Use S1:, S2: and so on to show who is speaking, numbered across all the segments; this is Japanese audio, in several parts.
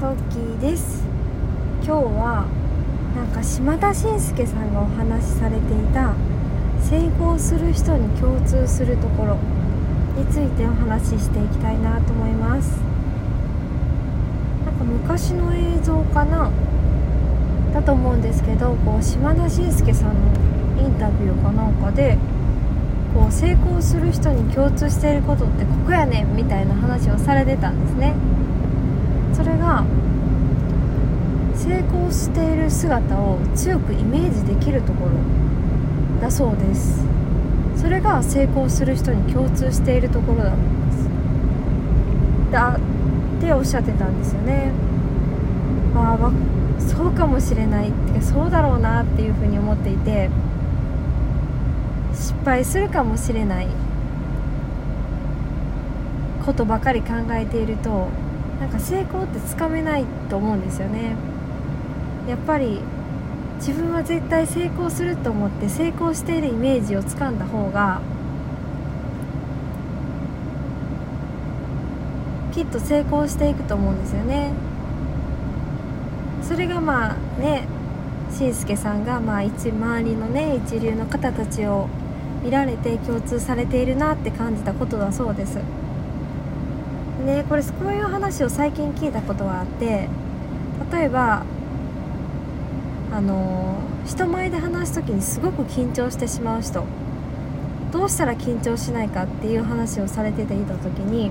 S1: トッキーです。今日はなんか島田紳介さんがお話しされていた成功する人に共通するところについてお話ししていきたいなと思います。なんか昔の映像かな？だと思うんですけどこう島田紳介さんのインタビューかなんかでこう成功する人に共通していることってここやねんみたいな話をされてたんですね。それが成功している姿を強くイメージできるところだそうです。それが成功する人に共通しているところだだっておっしゃってたんですよね。ああそうかもしれないってかそうだろうなっていうふうに思っていて失敗するかもしれないことばかり考えているとなんか成功ってつかめないと思うんですよね。やっぱり自分は絶対成功すると思って成功しているイメージをつかんだ方がきっと成功していくと思うんですよね。それがまあねしんすけさんがまあ一周りのね一流の方たちを見られて共通されているなって感じたことだそうです。ねこれこういう話を最近聞いたことはあって例えばあの人前で話す時にすごく緊張してしまう人どうしたら緊張しないかっていう話をされてていた時に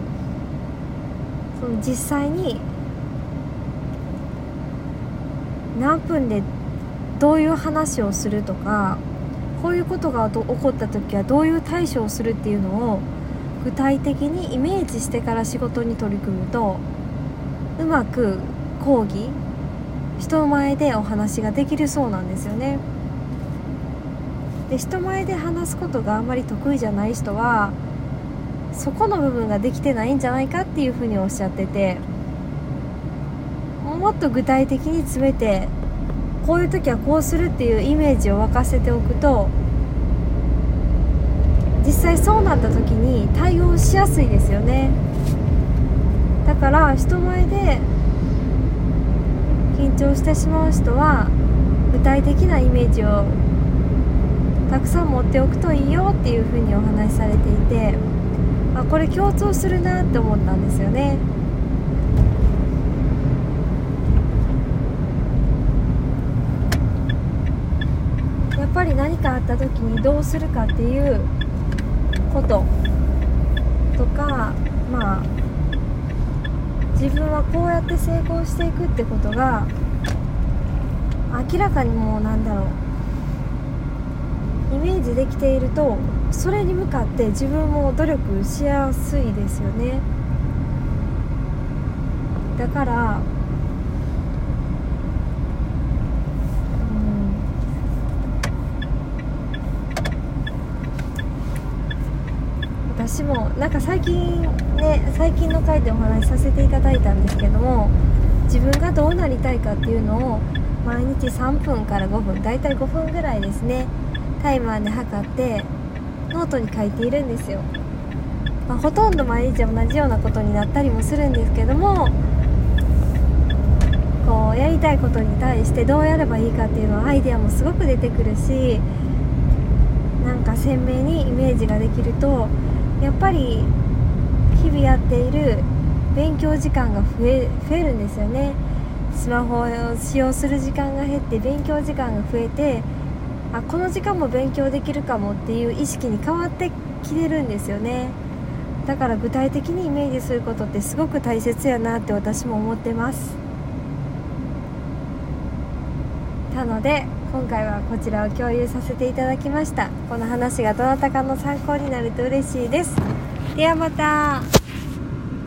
S1: その実際に何分でどういう話をするとかこういうことが起こった時はどういう対処をするっていうのを具体的にイメージしてから仕事に取り組むとうまく講義人前でお話ができるそうなんですよね。で人前で話すことがあんまり得意じゃない人はそこの部分ができてないんじゃないかっていうふうにおっしゃっててもっと具体的に詰めてこういう時はこうするっていうイメージを沸かせておくと実際そうなった時に対応しやすいですよね。だから人前で緊張してしまう人は具体的なイメージをたくさん持っておくといいよっていうふうにお話しされていてあこれ共通するなって思ったんですよね。やっぱり何かあった時にどうするかっていうこととかまあ自分はこうやって成功していくってことが明らかにもうなんだろうイメージできているとそれに向かって自分も努力しやすいですよね。だから私もなんか最近ね最近の回でお話しさせていただいたんですけども自分がどうなりたいかっていうのを毎日3分から5分だいたい5分ぐらいですねタイマーで測ってノートに書いているんですよ、まあ、ほとんど毎日同じようなことになったりもするんですけどもこうやりたいことに対してどうやればいいかっていうのはアイデアもすごく出てくるしなんか鮮明にイメージができるとやっぱり日々やっている勉強時間が増え増えるんですよね。スマホを使用する時間が減って勉強時間が増えてあこの時間も勉強できるかもっていう意識に変わってきてるんですよね。だから具体的にイメージすることってすごく大切やなって私も思ってます。なので今回はこちらを共有させていただきました。この話がどなたかの参考になると嬉しいです。ではまた。